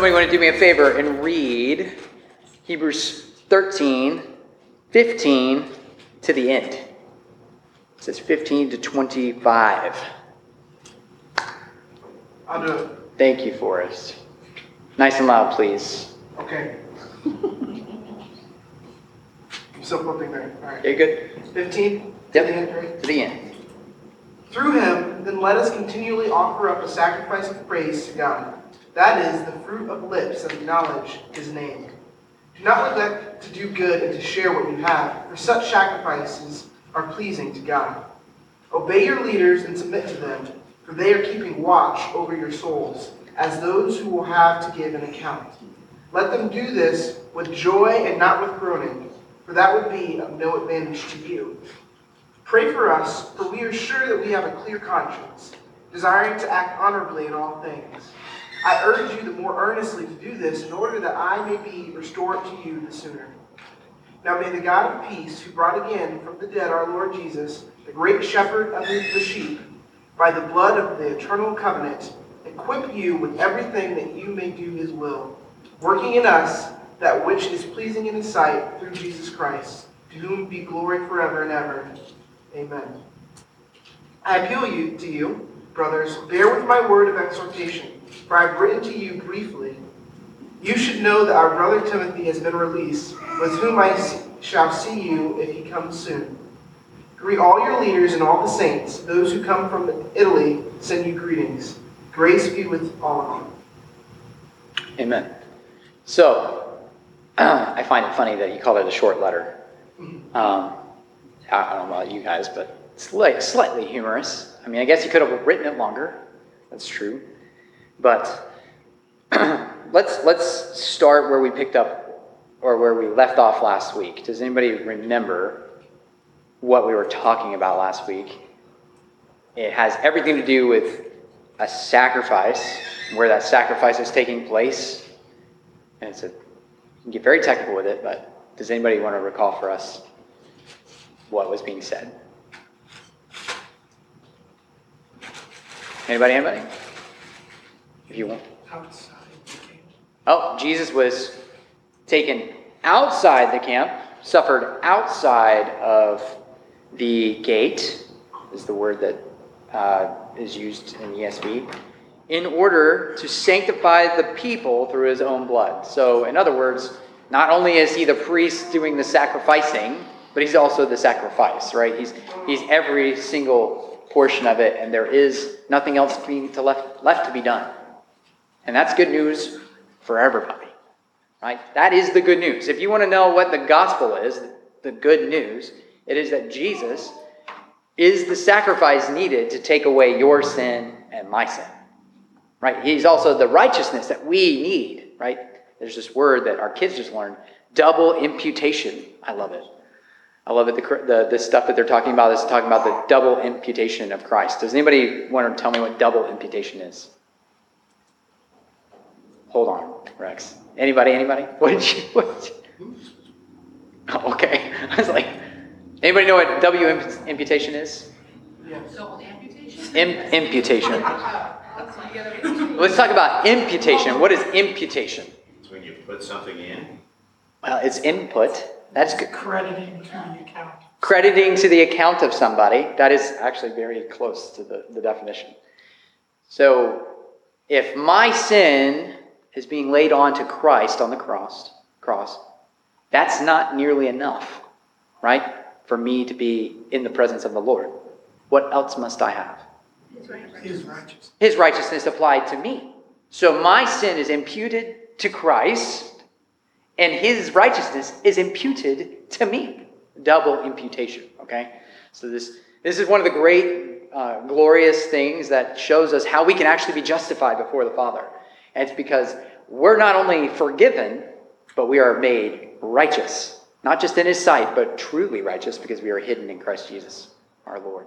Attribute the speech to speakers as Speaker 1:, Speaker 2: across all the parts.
Speaker 1: somebody want to do me a favor and read Hebrews 13, 15 to the end? It says 15 to 25.
Speaker 2: I'll do it.
Speaker 1: Thank you, Forrest. Nice and loud, please.
Speaker 2: Okay. I'm still flipping there. All right.
Speaker 1: Okay, good.
Speaker 2: 15?
Speaker 1: Yep.
Speaker 2: To the end, right?
Speaker 1: To the end.
Speaker 2: Through him, then let us continually offer up a sacrifice of praise to God. That is the fruit of lips that acknowledge his name. Do not neglect to do good and to share what you have, for such sacrifices are pleasing to God. Obey your leaders and submit to them, for they are keeping watch over your souls, as those who will have to give an account. Let them do this with joy and not with groaning, for that would be of no advantage to you. Pray for us, for we are sure that we have a clear conscience, desiring to act honorably in all things. I urge you the more earnestly to do this in order that I may be restored to you the sooner. Now may the God of peace, who brought again from the dead our Lord Jesus, the great shepherd of the sheep, by the blood of the eternal covenant, equip you with everything that you may do his will, working in us that which is pleasing in his sight through Jesus Christ, to whom be glory forever and ever. Amen. I appeal you to you, brothers, bear with my word of exhortation, for I have written to you briefly. You should know that our brother Timothy has been released, with whom I shall see you if he comes soon. Greet all your leaders and all the saints. Those who come from Italy send you greetings. Grace be with all of you.
Speaker 1: Amen. So, I find it funny that you called it a short letter. Um, I don't know about you guys, but it's like slightly humorous. I mean, I guess you could have written it longer. That's true. But let's let's start where we picked up or where we left off last week. Does anybody remember what we were talking about last week? It has everything to do with a sacrifice, where that sacrifice is taking place. And it's a, you can get very technical with it, but does anybody want to recall for us what was being said? Anybody? Anybody? If you want.
Speaker 2: Outside the camp.
Speaker 1: Oh, Jesus was taken outside the camp, suffered outside of the gate, is the word that uh, is used in ESV, in order to sanctify the people through his own blood. So, in other words, not only is he the priest doing the sacrificing, but he's also the sacrifice, right? He's, he's every single portion of it, and there is nothing else being to left, left to be done. And that's good news for everybody. Right? That is the good news. If you want to know what the gospel is, the good news, it is that Jesus is the sacrifice needed to take away your sin and my sin. Right? He's also the righteousness that we need, right? There's this word that our kids just learned, double imputation. I love it. I love it. The, the, the stuff that they're talking about is talking about the double imputation of Christ. Does anybody want to tell me what double imputation is? Hold on, Rex. Anybody? Anybody? What did you? What did you oh, okay. I was like, anybody know what W imp- imputation is?
Speaker 2: Yes.
Speaker 3: Double amputation?
Speaker 1: Im- imputation.
Speaker 3: That's the other one.
Speaker 1: Let's talk about imputation. What is imputation?
Speaker 4: It's when you put something in.
Speaker 1: Well, it's input. That's good.
Speaker 5: crediting to the account.
Speaker 1: crediting to the account of somebody. That is actually very close to the, the definition. So, if my sin is being laid on to Christ on the cross, cross, that's not nearly enough, right? For me to be in the presence of the Lord. What else must I have?
Speaker 5: His righteousness.
Speaker 1: His righteousness applied to me. So my sin is imputed to Christ, and his righteousness is imputed to me. Double imputation, okay? So this, this is one of the great, uh, glorious things that shows us how we can actually be justified before the Father. And it's because we're not only forgiven, but we are made righteous. Not just in his sight, but truly righteous because we are hidden in Christ Jesus, our Lord.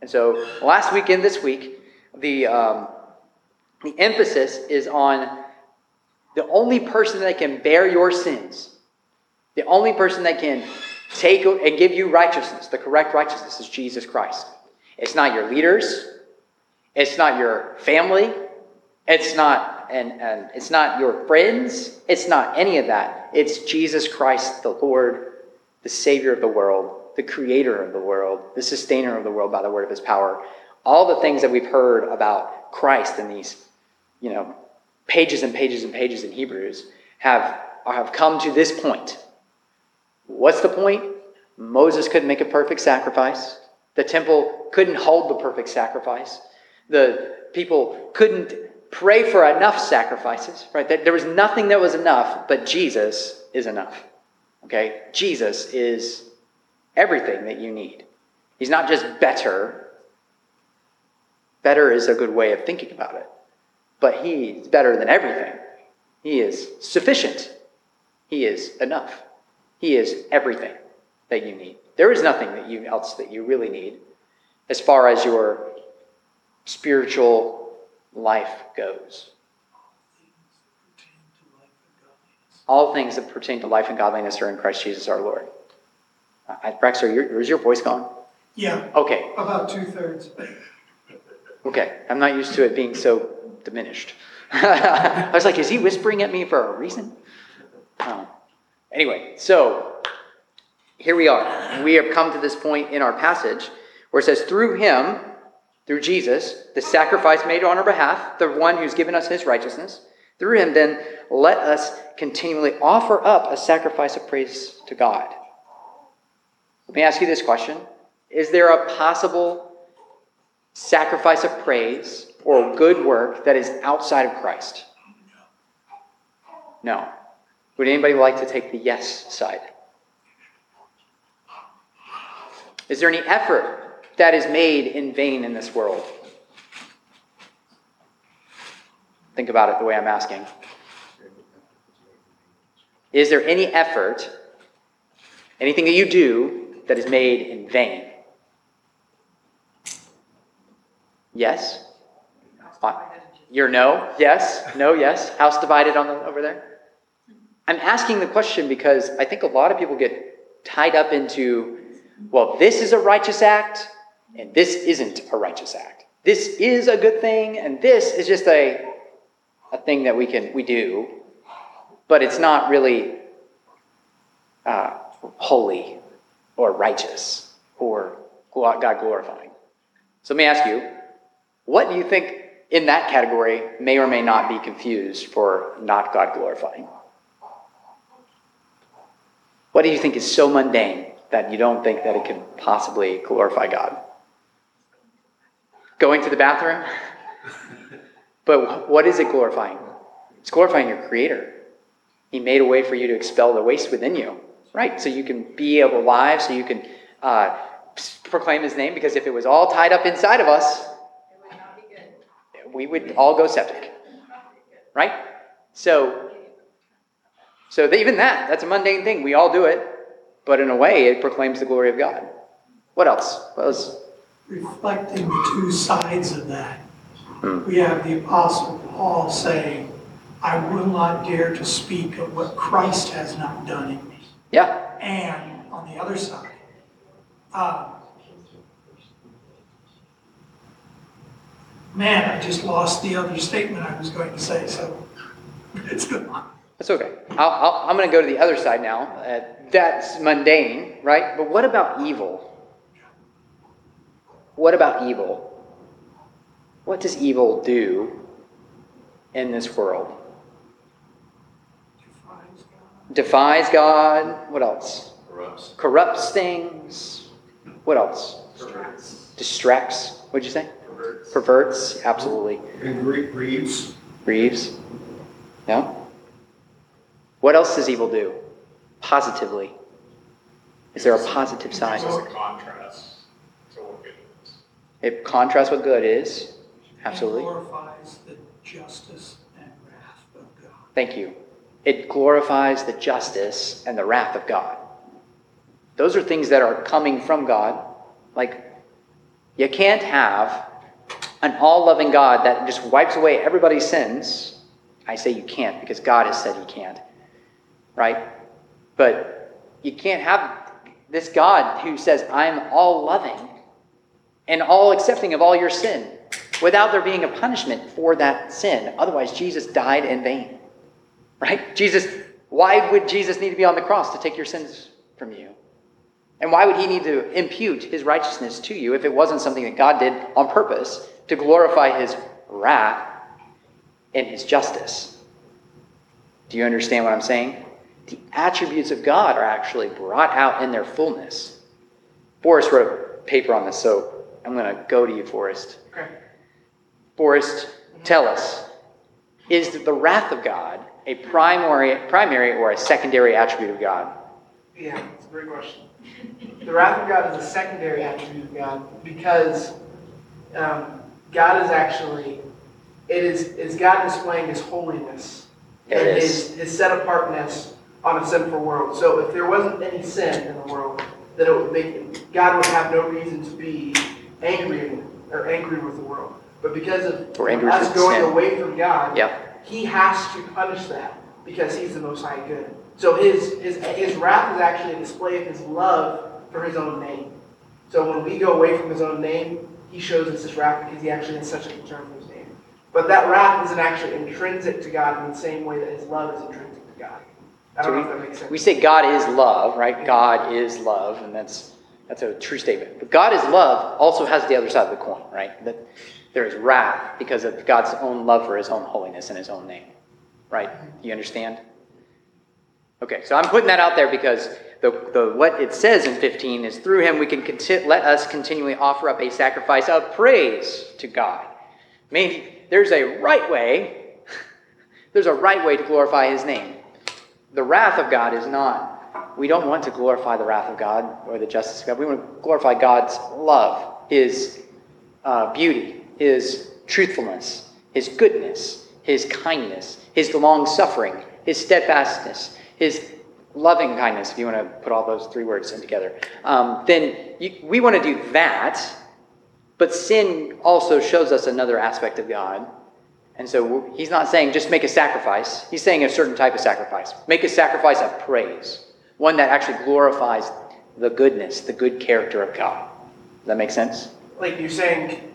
Speaker 1: And so last week and this week, the, um, the emphasis is on the only person that can bear your sins, the only person that can take and give you righteousness, the correct righteousness, is Jesus Christ. It's not your leaders, it's not your family, it's not and, and it's not your friends. It's not any of that. It's Jesus Christ, the Lord, the Savior of the world, the Creator of the world, the Sustainer of the world by the word of His power. All the things that we've heard about Christ in these, you know, pages and pages and pages in Hebrews have, have come to this point. What's the point? Moses couldn't make a perfect sacrifice. The temple couldn't hold the perfect sacrifice. The people couldn't pray for enough sacrifices, right? That There was nothing that was enough, but Jesus is enough. Okay? Jesus is everything that you need. He's not just better. Better is a good way of thinking about it. But he's better than everything. He is sufficient. He is enough. He is everything that you need. There is nothing that you else that you really need as far as your spiritual life goes. All things that pertain to life and godliness are in Christ Jesus our Lord. Rex, are your, is your voice gone?
Speaker 5: Yeah,
Speaker 1: Okay,
Speaker 5: about two thirds.
Speaker 1: okay. I'm not used to it being so diminished. I was like, is he whispering at me for a reason? Um, anyway, so here we are. We have come to this point in our passage where it says, through him, through Jesus, the sacrifice made on our behalf, the one who's given us his righteousness, through him, then let us continually offer up a sacrifice of praise to God. Let me ask you this question Is there a possible sacrifice of praise or good work that is outside of Christ? No. Would anybody like to take the yes side? Is there any effort that is made in vain in this world? Think about it the way I'm asking. Is there any effort, anything that you do, that is made in vain? Yes? Your no? Yes? No? Yes? House divided on the, over there? I'm asking the question because I think a lot of people get tied up into, well, this is a righteous act, and this isn't a righteous act. This is a good thing, and this is just a, a thing that we can we do, but it's not really uh, holy or righteous or God glorifying. So let me ask you, what do you think in that category may or may not be confused for not God glorifying? What do you think is so mundane that you don't think that it can possibly glorify God? Going to the bathroom? but what is it glorifying? It's glorifying your Creator. He made a way for you to expel the waste within you, right? So you can be alive, so you can uh, proclaim His name, because if it was all tied up inside of us, we would all go septic, right? So, so even that, that's a mundane thing. We all do it, but in a way, it proclaims the glory of God. What else? What else?
Speaker 5: Reflecting the two sides of that.
Speaker 1: Hmm.
Speaker 5: We have the Apostle Paul saying, I will not dare to speak of what Christ has not done in me.
Speaker 1: Yeah.
Speaker 5: And on the other side, uh, man, I just lost the other statement I was going to say, so it's gone.
Speaker 1: That's okay. I'll, I'll, I'm going to go to the other side now. Uh, that's mundane, right? But what about evil? What about evil? What does evil do in this world? Defies God. What else?
Speaker 4: Corrupts.
Speaker 1: Corrupts things. What else? Distracts. What'd you say? Perverts. Absolutely.
Speaker 6: And Greek grieves.
Speaker 1: Grieves. No? What else does evil do? Positively. Is there a positive side?
Speaker 7: It's just a contrast to what good is.
Speaker 1: It contrasts what good is. Absolutely.
Speaker 5: glorifies the justice and wrath of God.
Speaker 1: Thank you. It glorifies the justice and the wrath of God. Those are things that are coming from God. Like, you can't have an all loving God that just wipes away everybody's sins. I say you can't because God has said he can't. Right? But you can't have this God who says, I'm all loving and all accepting of all your sin. without there being a punishment for that sin. Otherwise, Jesus died in vain. Right? Jesus, why would Jesus need to be on the cross to take your sins from you? And why would he need to impute his righteousness to you if it wasn't something that God did on purpose to glorify his wrath and his justice? Do you understand what I'm saying? The attributes of God are actually brought out in their fullness. Boris wrote a paper on this, so I'm going to go to you, Forrest.
Speaker 2: Okay.
Speaker 1: Forrest, tell us is the wrath of God a primary, primary or a secondary attribute of God?
Speaker 2: Yeah, it's a great question. The wrath of God is a secondary attribute of God because um, God is actually, it is, it's God displaying His holiness
Speaker 1: It
Speaker 2: and
Speaker 1: is.
Speaker 2: His, His set apartness on a sinful world. So if there wasn't any sin in the world, then it would make God would have no reason to be angry or angry with the world. But because of
Speaker 1: angry
Speaker 2: us
Speaker 1: with
Speaker 2: going
Speaker 1: sin.
Speaker 2: away from God,
Speaker 1: Yep.
Speaker 2: he has to punish that because he's the most high good. So his, his, his wrath is actually a display of his love for his own name. So when we go away from his own name, he shows us his wrath because he actually has such a concern for his name. But that wrath isn't actually intrinsic to God in the same way that his love is intrinsic to God. I don't
Speaker 1: So
Speaker 2: know if that makes sense.
Speaker 1: We say God is love, right? God is love, and that's that's a true statement. But God is love also has the other side of the coin, right? That there is wrath because of God's own love for his own holiness and his own name. Right? You understand? Okay, so I'm putting that out there because the, the what it says in 15 is through him we can conti- let us continually offer up a sacrifice of praise to God. Meaning there's a right way, there's a right way to glorify his name. The wrath of God is not, we don't want to glorify the wrath of God or the justice of God. We want to glorify God's love, his uh, beauty, his truthfulness, his goodness, his kindness, his long suffering, his steadfastness, his loving kindness, if you want to put all those three words in together. Um, then you, we want to do that, but sin also shows us another aspect of God. And so he's not saying just make a sacrifice. He's saying a certain type of sacrifice. Make a sacrifice of praise, one that actually glorifies the goodness, the good character of God. Does that make sense?
Speaker 2: like you're saying,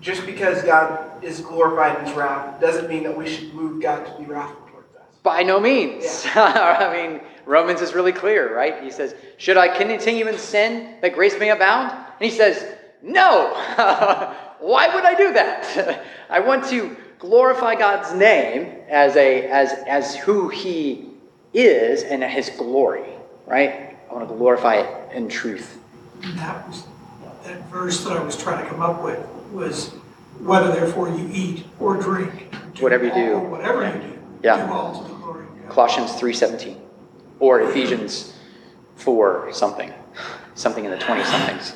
Speaker 2: just because God is glorified in his wrath doesn't mean that we should move God to be wrathful towards us.
Speaker 1: By no means. I mean, Romans is really clear, right? He says, Should I continue in sin that grace may abound? And he says, No. Why would I do that? I want to glorify God's name as, a, as, as who he is and his glory, right? I want to glorify it in truth.
Speaker 5: And that was, that verse that I was trying to come up with was, whether therefore you eat or drink.
Speaker 1: Whatever you do.
Speaker 5: Whatever you do.
Speaker 1: Yeah.
Speaker 5: Do all to the glory of God.
Speaker 1: Colossians 3.17 or Ephesians 4 something, something in the 20 somethings.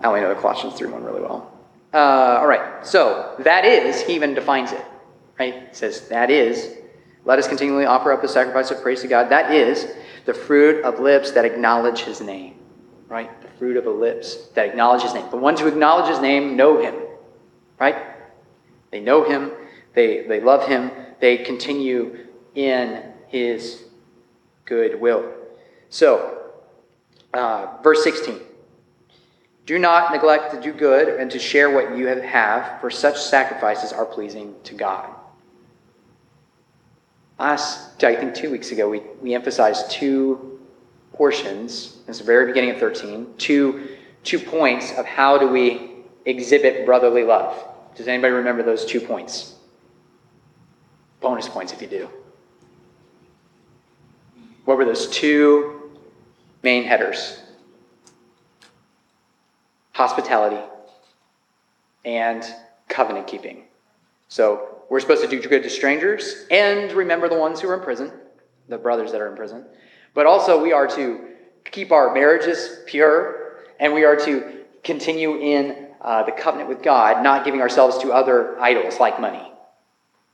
Speaker 1: I only know the Colossians 3 one really well. Uh, all right, so that is, he even defines it, right? He says, that is, let us continually offer up a sacrifice of praise to God. That is the fruit of lips that acknowledge his name, right? The fruit of lips that acknowledge his name. The ones who acknowledge his name know him, right? They know him, they, they love him, they continue in his good will. So, uh, verse 16. Do not neglect to do good and to share what you have, for such sacrifices are pleasing to God. Last, I think two weeks ago, we, we emphasized two portions, it's the very beginning of 13, two, two points of how do we exhibit brotherly love. Does anybody remember those two points? Bonus points if you do. What were those two main headers? Hospitality and covenant keeping. So we're supposed to do good to strangers and remember the ones who are in prison, the brothers that are in prison. But also, we are to keep our marriages pure and we are to continue in uh, the covenant with God, not giving ourselves to other idols like money.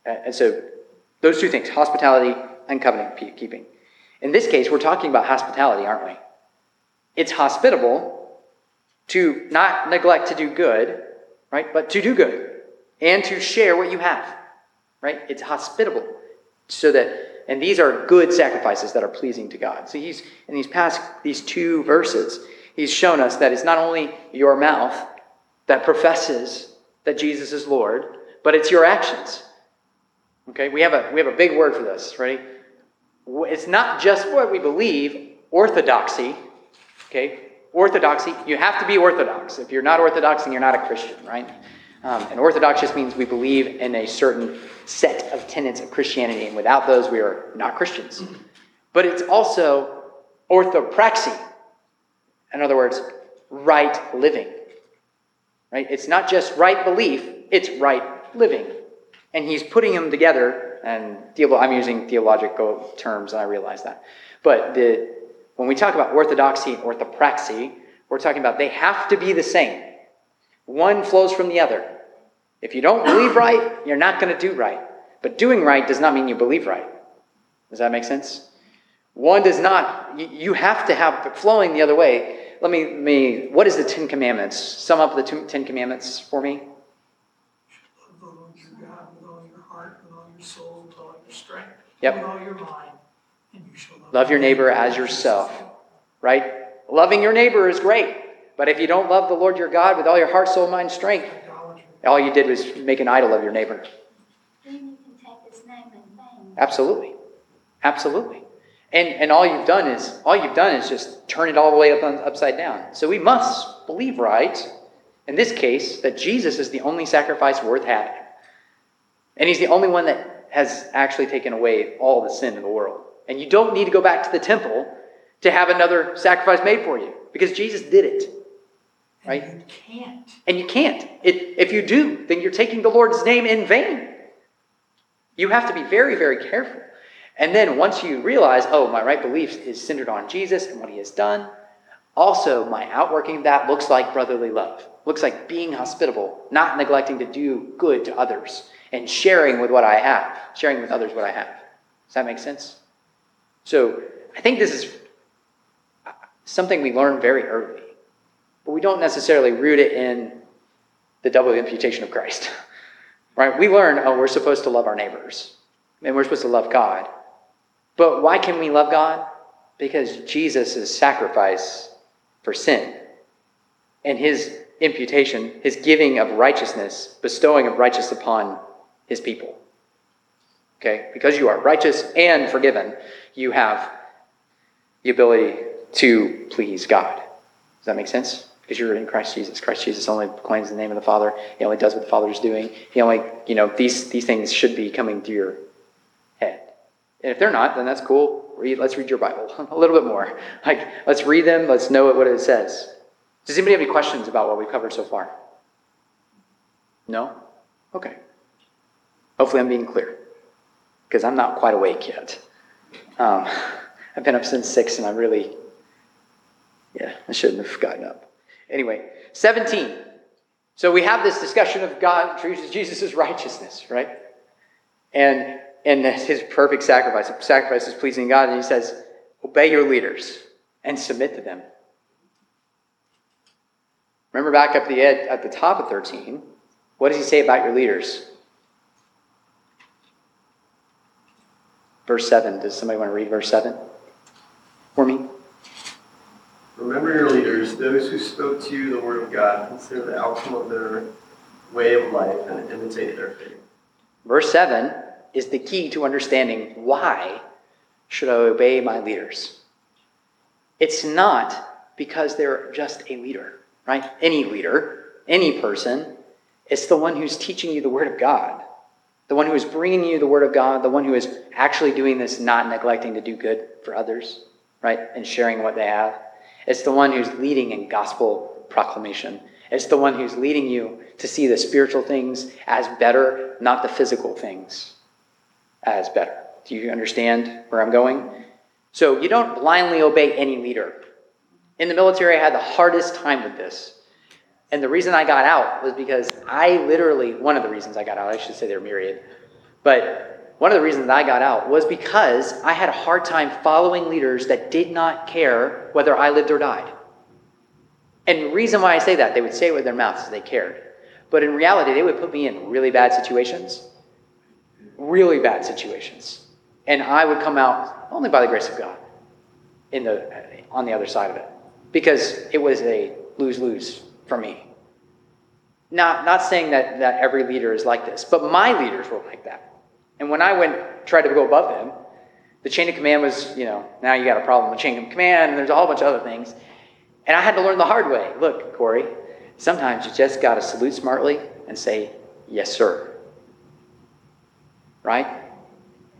Speaker 1: And so, those two things hospitality and covenant keeping. In this case, we're talking about hospitality, aren't we? It's hospitable to not neglect to do good, right? But to do good and to share what you have, right? It's hospitable so that, and these are good sacrifices that are pleasing to God. So he's, in these past, these two verses, he's shown us that it's not only your mouth that professes that Jesus is Lord, but it's your actions. Okay, we have a we have a big word for this. Ready? It's not just what we believe, orthodoxy. Okay, orthodoxy. You have to be orthodox. If you're not orthodox, then you're not a Christian, right? Um, and orthodox just means we believe in a certain set of tenets of Christianity, and without those, we are not Christians. But it's also orthopraxy. In other words, right living. Right? It's not just right belief, it's right living. And he's putting them together, and theolo- I'm using theological terms, and I realize that. But the, when we talk about orthodoxy and orthopraxy, we're talking about they have to be the same. One flows from the other. If you don't believe right, you're not going to do right. But doing right does not mean you believe right. Does that make sense? One does not, you, have to have flowing the other way. Let me, me, what is the Ten Commandments? Sum up the Ten Commandments for me. Yep.
Speaker 5: Love
Speaker 1: your neighbor as yourself. Right? Loving your neighbor is great. But if you don't love the Lord your God with all your heart, soul, mind, strength, all you did was make an idol of your neighbor.
Speaker 6: Then you can take his name.
Speaker 1: Absolutely. Absolutely. And, and all you've done is all you've done is just turn it all the way up on, upside down. So we must believe right, in this case, that Jesus is the only sacrifice worth having. And he's the only one that has actually taken away all the sin in the world. And you don't need to go back to the temple to have another sacrifice made for you because Jesus did it.
Speaker 5: And
Speaker 1: Right.
Speaker 5: you can't.
Speaker 1: And you can't. It, if you do, then you're taking the Lord's name in vain. You have to be very, very careful. And then once you realize, oh, my right belief is centered on Jesus and what he has done, also my outworking of that looks like brotherly love, looks like being hospitable, not neglecting to do good to others, and sharing with what I have, sharing with others what I have. Does that make sense? So I think this is something we learn very early, but we don't necessarily root it in the double imputation of Christ. Right? We learn, oh, we're supposed to love our neighbors and we're supposed to love God. But why can we love God? Because Jesus' sacrifice for sin and his imputation, his giving of righteousness, bestowing of righteousness upon his people. Okay? Because you are righteous and forgiven, you have the ability to please God. Does that make sense? Because you're in Christ Jesus. Christ Jesus only proclaims the name of the Father. He only does what the Father is doing. He only, you know, these, these things should be coming through your head. And if they're not, then that's cool. Read, let's read your Bible a little bit more. Like, let's read them. Let's know what it says. Does anybody have any questions about what we've covered so far? No? Okay. Hopefully I'm being clear. Because I'm not quite awake yet. Um, I've been up since 6 and I'm really, yeah, I shouldn't have gotten up. Anyway, 17. So we have this discussion of God, Jesus' righteousness, right? And and his perfect sacrifice. Sacrifice is pleasing God, and he says, obey your leaders and submit to them. Remember back up the ed, at the top of 13, what does he say about your leaders? Verse 7. Does somebody want to read verse 7 for me?
Speaker 8: Remember your leaders, those who spoke to you the word of God. Consider the outcome of their way of life and imitate their faith.
Speaker 1: Verse 7 is the key to understanding why should I obey my leaders. It's not because they're just a leader, right? Any leader, any person. It's the one who's teaching you the Word of God, the one who is bringing you the Word of God, the one who is actually doing this, not neglecting to do good for others, right? And sharing what they have. It's the one who's leading in gospel proclamation. It's the one who's leading you to see the spiritual things as better, not the physical things as better. Do you understand where I'm going? So you don't blindly obey any leader. In the military, I had the hardest time with this. And the reason I got out was because I literally, one of the reasons I got out, I should say they're myriad, but one of the reasons I got out was because I had a hard time following leaders that did not care whether I lived or died. And the reason why I say that, they would say it with their mouths they cared. But in reality, they would put me in really bad situations, really bad situations. And I would come out only by the grace of God in the, on the other side of it because it was a lose lose for me. Not, not saying that, that every leader is like this, but my leaders were like that. And when I went, tried to go above them, the chain of command was, you know, now you got a problem with chain of command, and there's a whole bunch of other things. And I had to learn the hard way. Look, Corey, sometimes you just got to salute smartly and say, yes, sir. Right?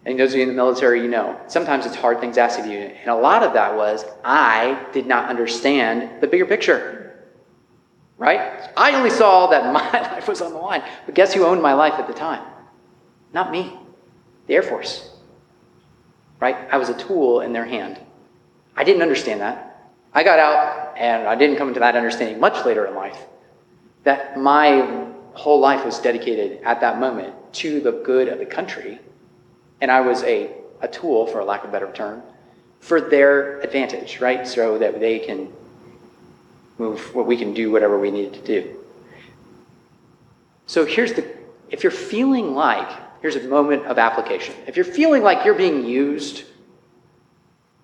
Speaker 1: And those of you in the military, you know, sometimes it's hard things asked of you. And a lot of that was I did not understand the bigger picture. Right? I only saw that my life was on the line. But guess who owned my life at the time? Not me, the Air Force. Right? I was a tool in their hand. I didn't understand that. I got out and I didn't come to that understanding much later in life. That my whole life was dedicated at that moment to the good of the country and I was a, a tool, for a lack of a better term, for their advantage, right? So that they can move, what we can do whatever we need to do. So here's the, if you're feeling like, here's a moment of application. If you're feeling like you're being used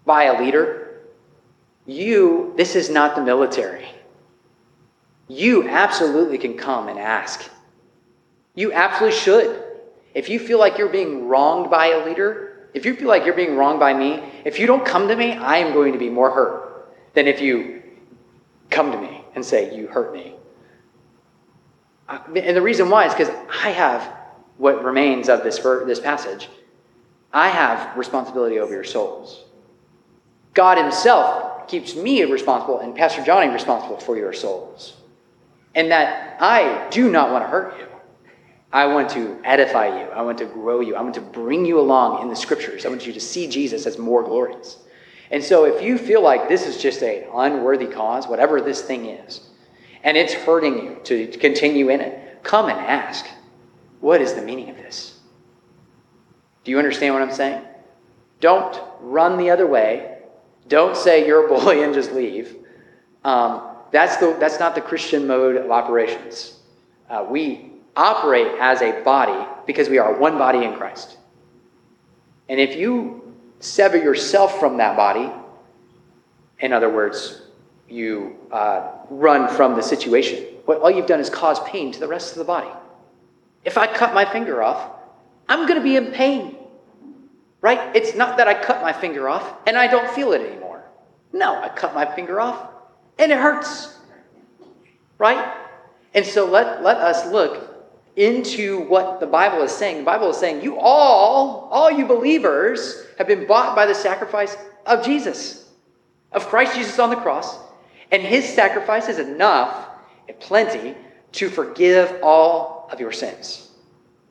Speaker 1: by a leader, you, this is not the military. You absolutely can come and ask. You absolutely should. If you feel like you're being wronged by a leader, if you feel like you're being wronged by me, if you don't come to me, I am going to be more hurt than if you come to me and say, You hurt me. Uh, and the reason why is because I have what remains of this, this passage. I have responsibility over your souls. God Himself keeps me responsible and Pastor Johnny responsible for your souls. And that I do not want to hurt you. I want to edify you. I want to grow you. I want to bring you along in the scriptures. I want you to see Jesus as more glorious. And so if you feel like this is just an unworthy cause, whatever this thing is, and it's hurting you to continue in it, come and ask, what is the meaning of this? Do you understand what I'm saying? Don't run the other way. Don't say you're a bully and just leave. Um, that's, the, that's not the Christian mode of operations. Uh, we operate as a body because we are one body in Christ. And if you sever yourself from that body, in other words, you uh, run from the situation, what all you've done is cause pain to the rest of the body. If I cut my finger off, I'm going to be in pain. Right? It's not that I cut my finger off and I don't feel it anymore. No, I cut my finger off and it hurts. Right? And so let, let us look into what the Bible is saying. The Bible is saying, you all, all you believers, have been bought by the sacrifice of Jesus, of Christ Jesus on the cross. And his sacrifice is enough and plenty to forgive all of your sins.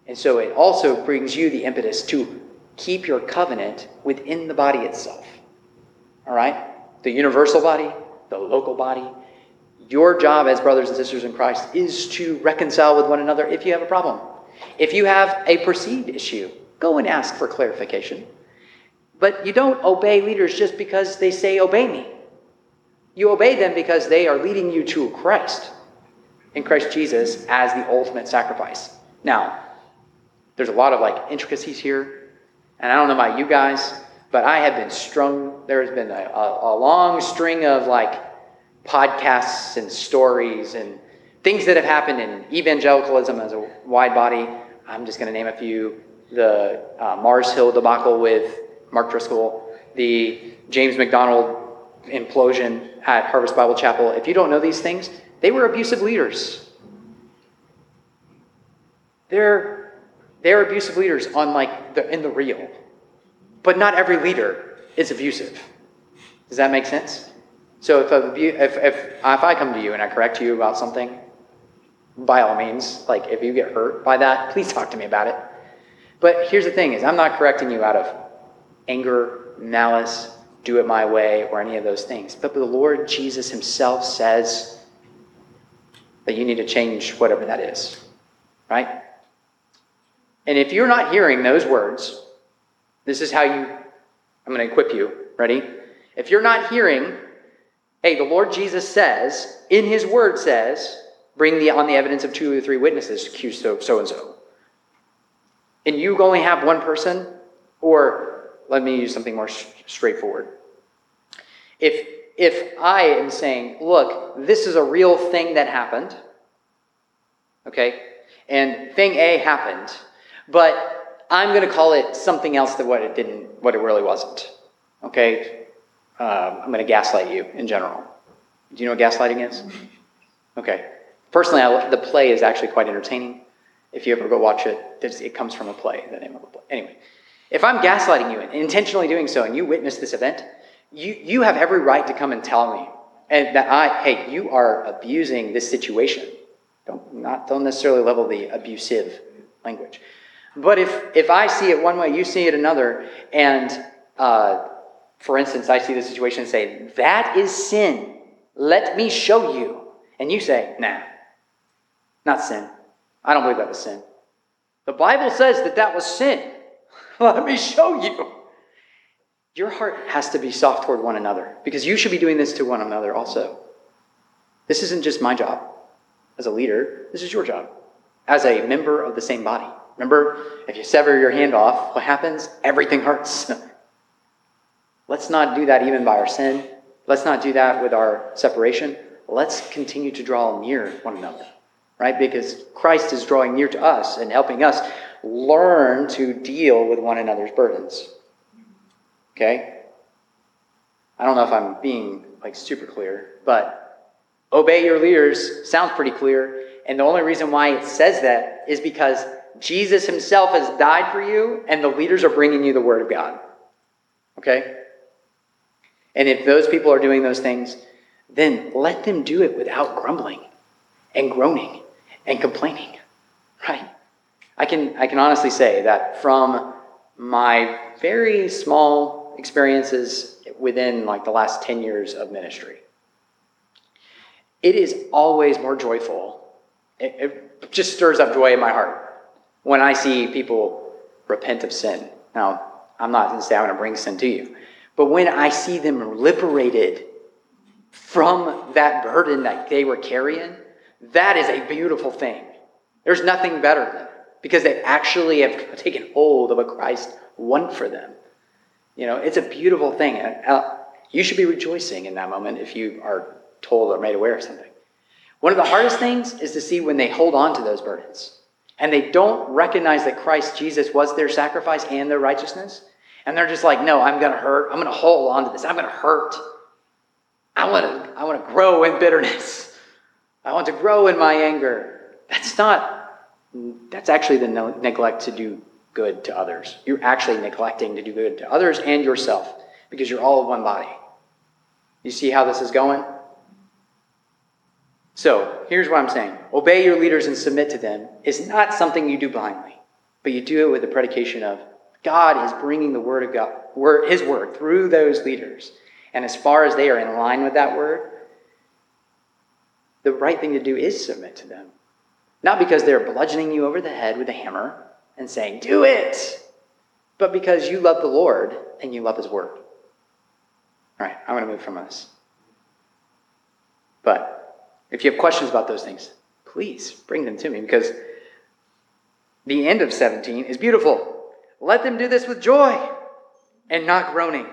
Speaker 1: And so it also brings you the impetus to keep your covenant within the body itself. All right? The universal body, the local body, your job as brothers and sisters in Christ is to reconcile with one another if you have a problem. If you have a perceived issue, go and ask for clarification. But you don't obey leaders just because they say, Obey me. You obey them because they are leading you to Christ, in Christ Jesus, as the ultimate sacrifice. Now, there's a lot of like intricacies here, and I don't know about you guys, but I have been strung. There has been a, a, a long string of like podcasts and stories and things that have happened in evangelicalism as a wide body. I'm just going to name a few the uh, Mars Hill debacle with Mark Driscoll, the James MacDonald implosion at Harvest Bible Chapel. If you don't know these things, they were abusive leaders. They're, they're abusive leaders on like the, in the real. But not every leader is abusive. Does that make sense? So if, a, if, if, if I come to you and I correct you about something, by all means, like if you get hurt by that, please talk to me about it. But here's the thing is I'm not correcting you out of anger, malice, do it my way, or any of those things. But the Lord Jesus himself says that you need to change whatever that is. Right? And if you're not hearing those words, this is how you I'm going to equip you. Ready? If you're not hearing Hey, the Lord Jesus says, in his word says, bring the, on the evidence of two or three witnesses, accuse so, so and so. And you only have one person, or let me use something more straightforward. If, if I am saying, look, this is a real thing that happened, Okay? And thing A happened, but I'm going to call it something else than what it didn't, what it really wasn't. Okay? Um, I'm going to gaslight you in general. Do you know what gaslighting is? Okay. Personally, I, the play is actually quite entertaining. If you ever go watch it, it comes from a play, the name of the play. Anyway, if I'm gaslighting you and intentionally doing so, and you witness this event, you, you have every right to come and tell me and that I, hey, you are abusing this situation. Don't not don't necessarily level the abusive language, but if if I see it one way, you see it another, and uh, for instance, I see the situation and say that is sin. Let me show you, and you say, nah, not sin. I don't believe that was sin. The Bible says that that was sin. Let me show you. Your heart has to be soft toward one another because you should be doing this to one another also. This isn't just my job as a leader, this is your job as a member of the same body. Remember, if you sever your hand off, what happens? Everything hurts. Let's not do that even by our sin. Let's not do that with our separation. Let's continue to draw near one another, right? Because Christ is drawing near to us and helping us learn to deal with one another's burdens. Okay? I don't know if I'm being like super clear, but obey your leaders sounds pretty clear. And the only reason why it says that is because Jesus himself has died for you and the leaders are bringing you the word of God. Okay? And if those people are doing those things, then let them do it without grumbling and groaning and complaining. Right? I can, I can honestly say that from my very small experiences within like the last 10 years of ministry, it is always more joyful. It, it just stirs up joy in my heart when I see people repent of sin. Now, I'm not going to say I'm going to bring sin to you, but when I see them liberated from that burden that they were carrying, that is a beautiful thing. There's nothing better than it because they actually have taken hold of what Christ won for them. You know, it's a beautiful thing. Uh, You should be rejoicing in that moment if you are told or made aware of something. One of the hardest things is to see when they hold on to those burdens and they don't recognize that Christ Jesus was their sacrifice and their righteousness. And they're just like, no, I'm going to hurt. I'm going to hold on to this. I'm going to hurt. I want to, I want to grow in bitterness. I want to grow in my anger. That's not, that's actually the neglect to do good to others. You're actually neglecting to do good to others and yourself because you're all one body. You see how this is going? So here's what I'm saying obey your leaders and submit to them is not something you do blindly, but you do it with the predication of God is bringing the word of God, word, his word through those leaders. And as far as they are in line with that word, the right thing to do is submit to them. Not because they're bludgeoning you over the head with a hammer and saying, do it, but because you love the Lord and you love his word. All right, I'm going to move from this. But if you have questions about those things, please bring them to me because the end of 17 is beautiful. Let them do this with joy and not groaning.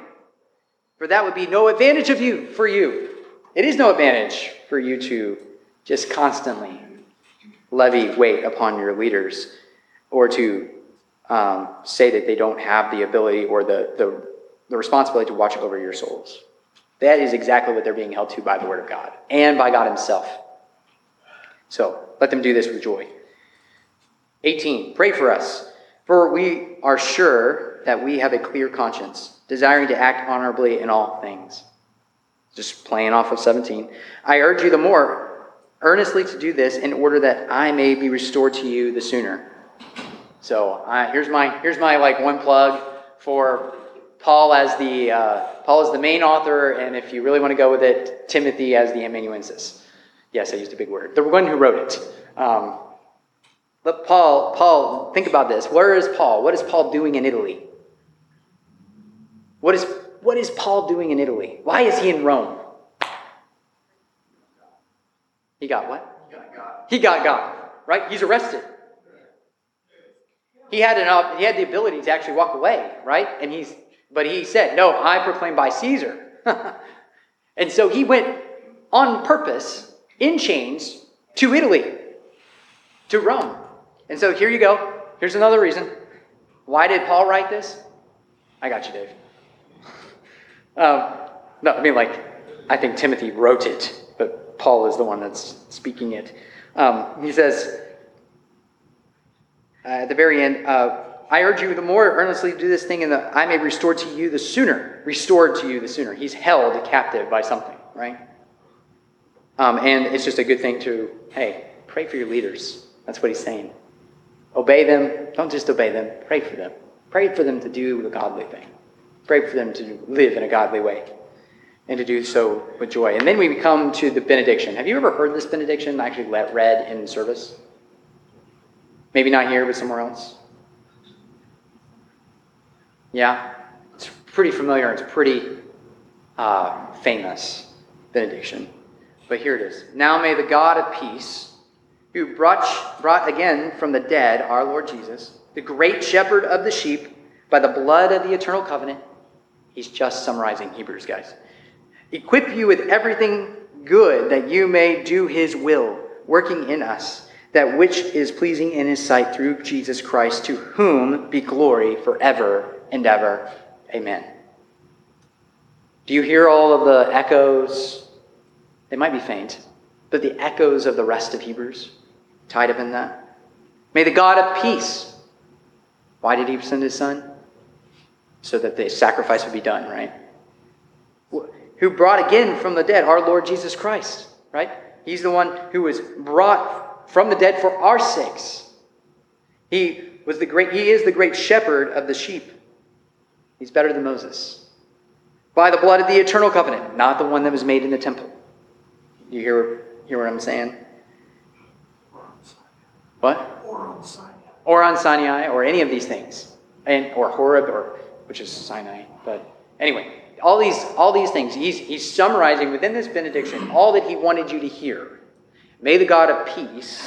Speaker 1: For that would be no advantage of you for you. It is no advantage for you to just constantly levy weight upon your leaders or to um, say that they don't have the ability or the, the, the responsibility to watch over your souls. That is exactly what they're being held to by the Word of God and by God Himself. So let them do this with joy. 18. Pray for us, for we are sure that we have a clear conscience, desiring to act honorably in all things. Just playing off of 17. I urge you the more earnestly to do this in order that I may be restored to you the sooner. So uh, here's my here's my like one plug for Paul as the uh, Paul is the main author, and if you really want to go with it, Timothy as the amanuensis. Yes, I used a big word. The one who wrote it. Um, but Paul, Paul, think about this. Where is Paul? What is Paul doing in Italy? What is what is Paul doing in Italy? Why is he in Rome? He got what?
Speaker 8: He got God.
Speaker 1: He got God, right? He's arrested. He had an he had the ability to actually walk away, right? And he's but he said, "No, I proclaim by Caesar." and so he went on purpose in chains to Italy. to Rome. And so here you go. Here's another reason. Why did Paul write this? I got you, Dave. Um, no, I mean, like, I think Timothy wrote it, but Paul is the one that's speaking it. Um, he says uh, at the very end, uh, I urge you the more earnestly to do this thing, and I may restore to you the sooner. Restored to you the sooner. He's held captive by something, right? Um, and it's just a good thing to, hey, pray for your leaders. That's what he's saying. Obey them. Don't just obey them, pray for them. Pray for them to do the godly thing. Pray for them to live in a godly way and to do so with joy. And then we come to the benediction. Have you ever heard this benediction actually read in service? Maybe not here, but somewhere else? Yeah? It's pretty familiar. It's pretty uh, famous benediction. But here it is. Now may the God of peace, who brought, brought again from the dead our Lord Jesus, the great shepherd of the sheep, by the blood of the eternal covenant, he's just summarizing Hebrews, guys, equip you with everything good that you may do his will, working in us that which is pleasing in his sight through Jesus Christ, to whom be glory forever and ever. Amen. Do you hear all of the echoes? They might be faint, but the echoes of the rest of Hebrews tied up in that. May the God of peace. Why did he send his son? So that the sacrifice would be done, right? Who brought again from the dead our Lord Jesus Christ, right? He's the one who was brought from the dead for our sakes. He was the great he is the great shepherd of the sheep. He's better than Moses. By the blood of the eternal covenant, not the one that was made in the temple. You hear, hear what I'm saying? What?
Speaker 5: Or on Sinai.
Speaker 1: Or on Sinai, or any of these things. And, or Horeb, or which is Sinai. But anyway, all these, all these things, he's, he's summarizing within this benediction all that he wanted you to hear. May the God of peace,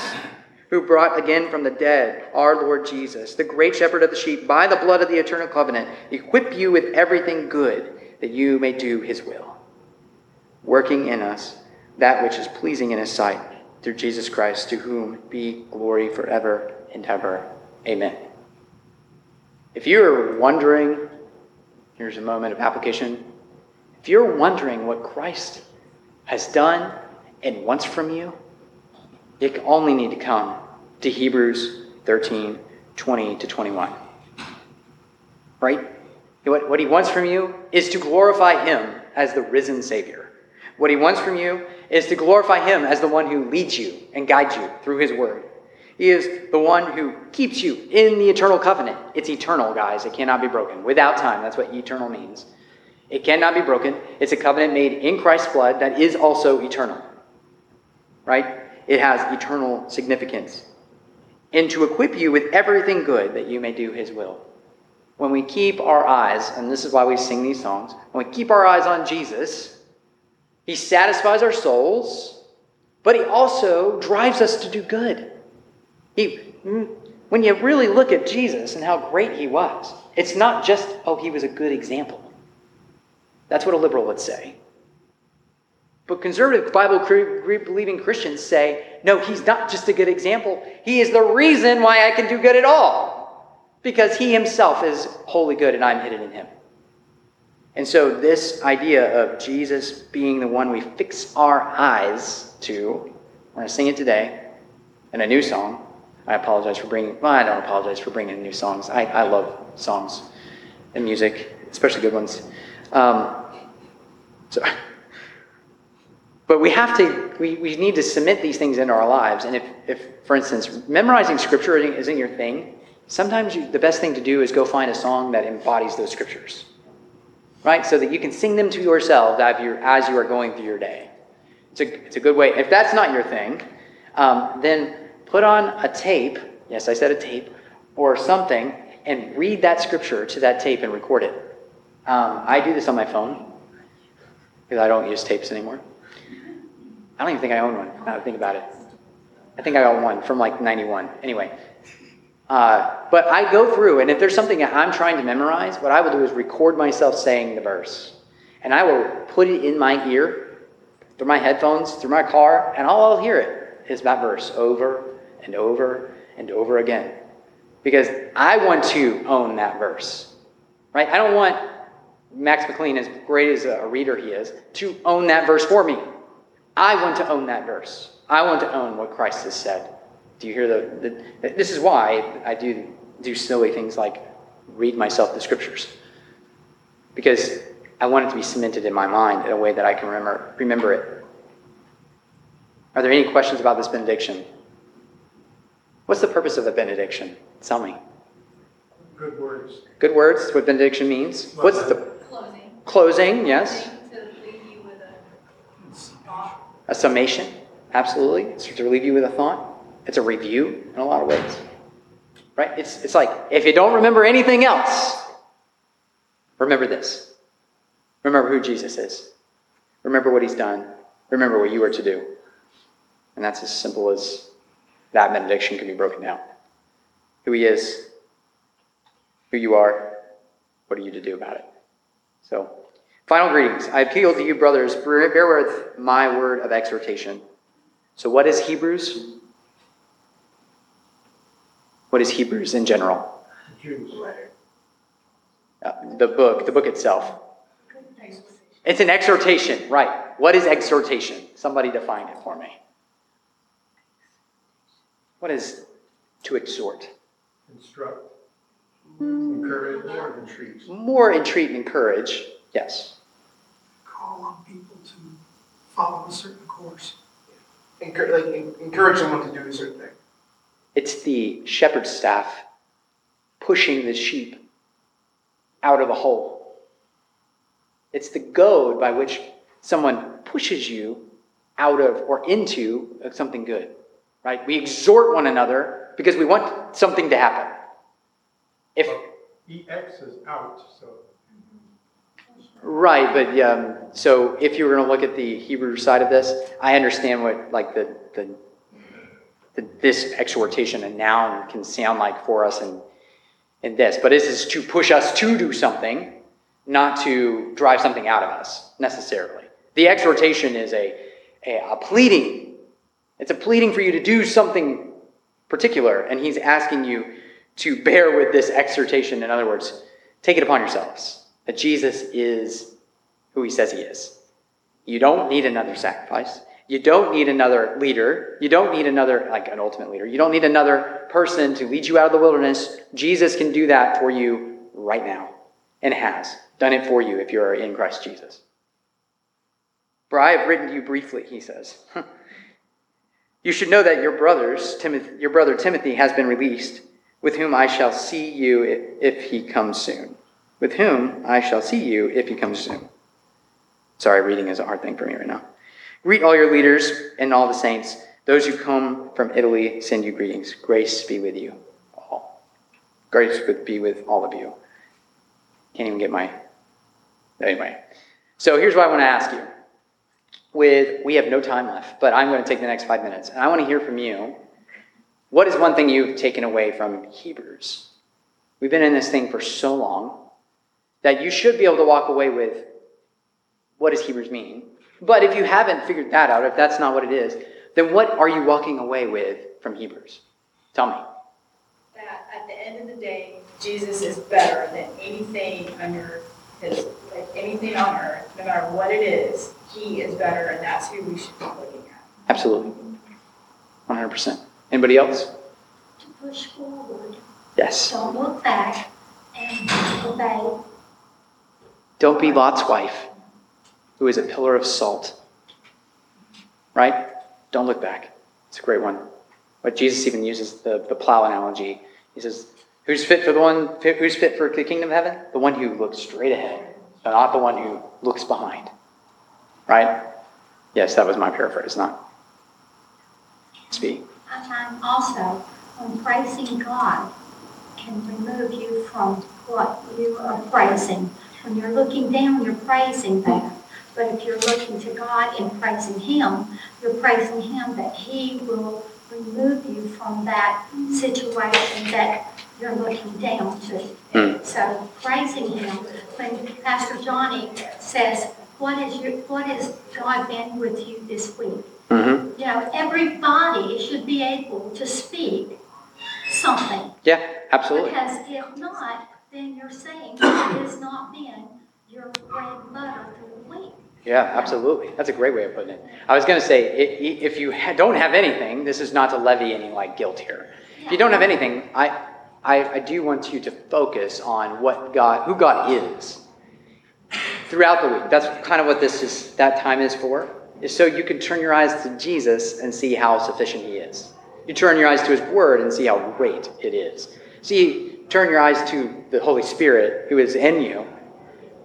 Speaker 1: who brought again from the dead our Lord Jesus, the great shepherd of the sheep, by the blood of the eternal covenant, equip you with everything good that you may do his will, working in us that which is pleasing in his sight through Jesus Christ, to whom be glory forever and ever. Amen. If you're wondering, here's a moment of application. If you're wondering what Christ has done and wants from you, you only need to come to Hebrews 13 20 to 21. Right? What, what he wants from you is to glorify him as the risen Savior. What he wants from you is to glorify him as the one who leads you and guides you through his word. He is the one who keeps you in the eternal covenant. It's eternal, guys. It cannot be broken. Without time. That's what eternal means. It cannot be broken. It's a covenant made in Christ's blood that is also eternal. Right? It has eternal significance. And to equip you with everything good that you may do his will. When we keep our eyes, and this is why we sing these songs, when we keep our eyes on Jesus, he satisfies our souls, but he also drives us to do good. He, mm, when you really look at Jesus and how great he was, it's not just, oh, he was a good example. That's what a liberal would say. But conservative Bible believing Christians say, no, he's not just a good example. He is the reason why I can do good at all. Because he himself is wholly good and I'm hidden in him. And so, this idea of Jesus being the one we fix our eyes to, we're going to sing it today in a new song. I apologize for bringing, well, I don't apologize for bringing new songs. I, I love songs and music, especially good ones. Um, so, but we have to, we, we need to submit these things into our lives. And if, if for instance, memorizing scripture isn't your thing, sometimes you, the best thing to do is go find a song that embodies those scriptures, right? So that you can sing them to yourself as you, as you are going through your day. It's a, it's a good way. If that's not your thing, um, then put on a tape, yes, I said a tape, or something, and read that scripture to that tape and record it. Um, I do this on my phone because I don't use tapes anymore. I don't even think I own one now I think about it. I think I own one from like 91. Anyway. Uh, but I go through, and if there's something I'm trying to memorize, what I will do is record myself saying the verse. And I will put it in my ear, through my headphones, through my car, and all I'll hear it is that verse over and over and over again. Because I want to own that verse, right? I don't want Max McLean, as great as a reader he is, to own that verse for me. I want to own that verse. I want to own what Christ has said. Do you hear the, the this is why I do do silly things like read myself the scriptures. Because I want it to be cemented in my mind in a way that I can remember remember it. Are there any questions about this benediction? What's the purpose of the benediction? Tell me.
Speaker 7: Good words.
Speaker 1: Good words, what benediction means. What's the
Speaker 3: Closing.
Speaker 1: closing? Yes.
Speaker 3: To leave you with a thought.
Speaker 1: A summation? Absolutely. It's to leave you with a thought. It's a review in a lot of ways. Right? It's, it's like if you don't remember anything else, remember this. Remember who Jesus is. Remember what he's done. Remember what you are to do. And that's as simple as that benediction can be broken down. Who he is, who you are, what are you to do about it? So, final greetings. I appeal to you, brothers, bear with my word of exhortation. So, what is Hebrews? What is Hebrews in general? Uh, the book, the book itself. It's an exhortation, right? What is exhortation? Somebody define it for me. What is to exhort?
Speaker 7: Instruct. Encourage or entreat.
Speaker 1: More entreat and encourage, yes.
Speaker 5: Call on people to follow a certain course.
Speaker 2: Encour- like, en- encourage someone to do a certain thing.
Speaker 1: It's the shepherd's staff pushing the sheep out of the hole. It's the goad by which someone pushes you out of or into something good, right? We exhort one another because we want something to happen. If
Speaker 7: EX is out, so
Speaker 1: right, but um, so if you were going to look at the Hebrew side of this, I understand what like the the, the this exhortation a noun can sound like for us in in this, but this is to push us to do something, not to drive something out of us necessarily. The exhortation is a, a, a pleading. It's a pleading for you to do something particular, and he's asking you to bear with this exhortation. In other words, take it upon yourselves that Jesus is who he says he is. You don't need another sacrifice. You don't need another leader. You don't need another, like an ultimate leader. You don't need another person to lead you out of the wilderness. Jesus can do that for you right now and has done it for you if you're in Christ Jesus. For I have written to you briefly, he says. you should know that your brothers, Timothy, your brother Timothy has been released, with whom I shall see you if he comes soon. With whom I shall see you if he comes soon. Sorry, reading is a hard thing for me right now. Greet all your leaders and all the saints. Those who come from Italy send you greetings. Grace be with you all. Grace be with all of you. Can't even get my. Anyway. So here's what I want to ask you. With we have no time left, but I'm going to take the next five minutes, and I want to hear from you. What is one thing you've taken away from Hebrews? We've been in this thing for so long that you should be able to walk away with what does Hebrews mean? But if you haven't figured that out, if that's not what it is, then what are you walking away with from Hebrews? Tell me.
Speaker 3: That at the end of the day, Jesus is better than anything under his, like anything on earth, no matter what it is, he is better, and that's who we should be looking at.
Speaker 1: Absolutely. 100%. Anybody else?
Speaker 6: To push forward,
Speaker 1: Yes.
Speaker 6: don't look back, and obey.
Speaker 1: Don't be Lot's wife, who is a pillar of salt. Right? Don't look back. It's a great one. But Jesus even uses the, the plow analogy. He says, Who's fit for the one who's fit for the kingdom of heaven? The one who looks straight ahead, but not the one who looks behind. Right? Yes, that was my paraphrase, not speak.
Speaker 6: Find also when praising God can remove you from what you are praising. When you're looking down, you're praising that. But if you're looking to God and praising Him, you're praising Him that He will remove you from that situation that you're looking down to.
Speaker 1: Hmm.
Speaker 6: So praising Him, when Pastor Johnny says, what is your, what has God been with you this week?
Speaker 1: Mm-hmm.
Speaker 6: You know, everybody should be able to speak something.
Speaker 1: Yeah, absolutely.
Speaker 6: Because if not, then you're saying it has not been your bread and butter for the week.
Speaker 1: Yeah, absolutely. That's a great way of putting it. I was going to say, if you don't have anything, this is not to levy any like guilt here. If you don't have anything, I, I, I do want you to focus on what God, who God is, throughout the week. That's kind of what this is. That time is for. Is so you can turn your eyes to Jesus and see how sufficient He is. You turn your eyes to His Word and see how great it is. See, turn your eyes to the Holy Spirit who is in you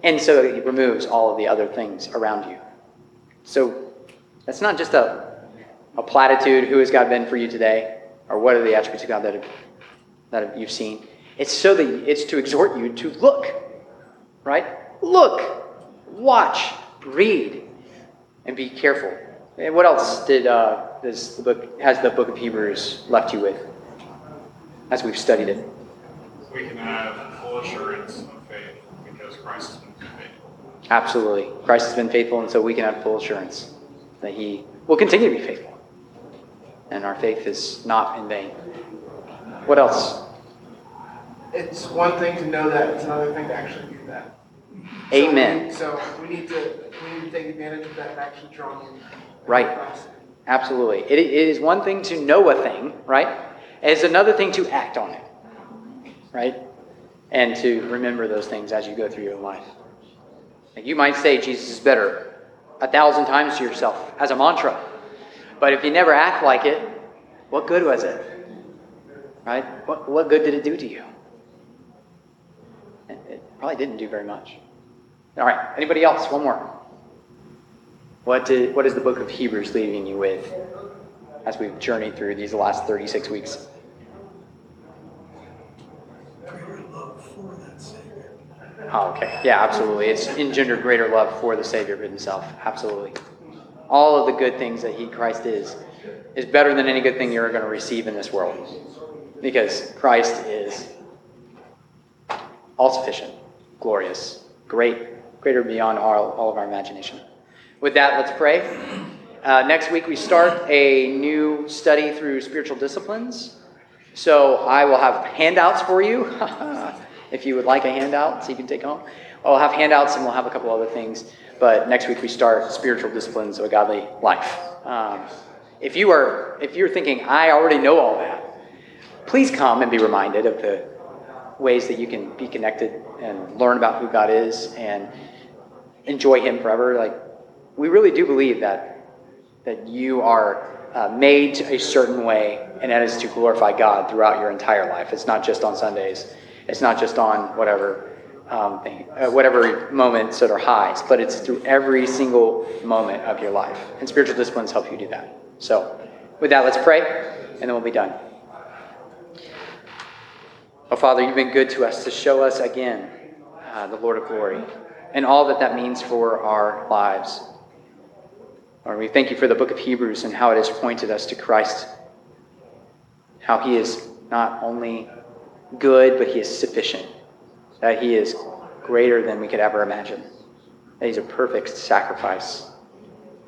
Speaker 1: and so it removes all of the other things around you. So that's not just a, a platitude, who has God been for you today? Or what are the attributes of God that, have, that have, you've seen? It's so that it's to exhort you to look, right? Look, watch, read, and be careful. And what else did uh, this the book has the book of Hebrews left you with as we've studied it?
Speaker 9: We can have full assurance of faith because Christ has been faithful.
Speaker 1: Absolutely. Christ has been faithful, and so we can have full assurance that He will continue to be faithful. And our faith is not in vain. What else?
Speaker 2: It's one thing to know that, it's another thing to actually do that. So
Speaker 1: Amen.
Speaker 2: we- So we need to, we need to take advantage of that and actually draw in.
Speaker 1: Right. Absolutely. It, it is one thing to know a thing, right? It's another thing to act on it, right? And to remember those things as you go through your life. Like, You might say Jesus is better a thousand times to yourself as a mantra, but if you never act like it, what good was it? Right? What, what good did it do to you? It, it probably didn't do very much. All right. Anybody else? One more. What, did, what is the book of Hebrews leaving you with as we've journeyed through these last 36 weeks?
Speaker 5: Greater love for that Savior.
Speaker 1: Oh, okay. Yeah, absolutely. It's engendered greater love for the Savior himself. Absolutely. All of the good things that he, Christ is, is better than any good thing you're going to receive in this world. Because Christ is all sufficient, glorious, great, greater beyond all, all of our imagination. With that, let's pray. Uh, next week, we start a new study through spiritual disciplines. So I will have handouts for you if you would like a handout so you can take home. I'll have handouts and we'll have a couple other things. But next week we start spiritual disciplines of a godly life. Um, if you are if you're thinking I already know all that, please come and be reminded of the ways that you can be connected and learn about who God is and enjoy Him forever. Like we really do believe that that you are uh, made a certain way, and that is to glorify God throughout your entire life. It's not just on Sundays. It's not just on whatever um, thing, uh, whatever moments that are highs, but it's through every single moment of your life. And spiritual disciplines help you do that. So, with that, let's pray, and then we'll be done. Oh, Father, you've been good to us to show us again uh, the Lord of glory and all that that means for our lives. Lord, we thank you for the book of Hebrews and how it has pointed us to Christ. How he is not only good, but he is sufficient. That he is greater than we could ever imagine. That he's a perfect sacrifice.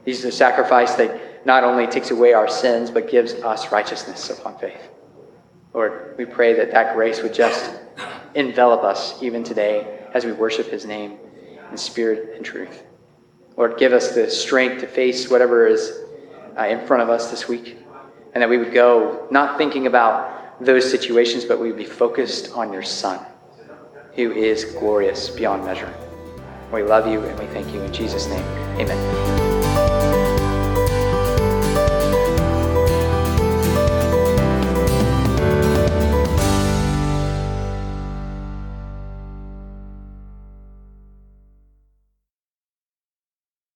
Speaker 1: He's a sacrifice that not only takes away our sins, but gives us righteousness upon faith. Lord, we pray that that grace would just envelop us even today as we worship his name in spirit and truth. Lord, give us the strength to face whatever is uh, in front of us this week, and that we would go not thinking about those situations, but we would be focused on your Son, who is glorious beyond measure. We love you and we thank you in Jesus' name. Amen.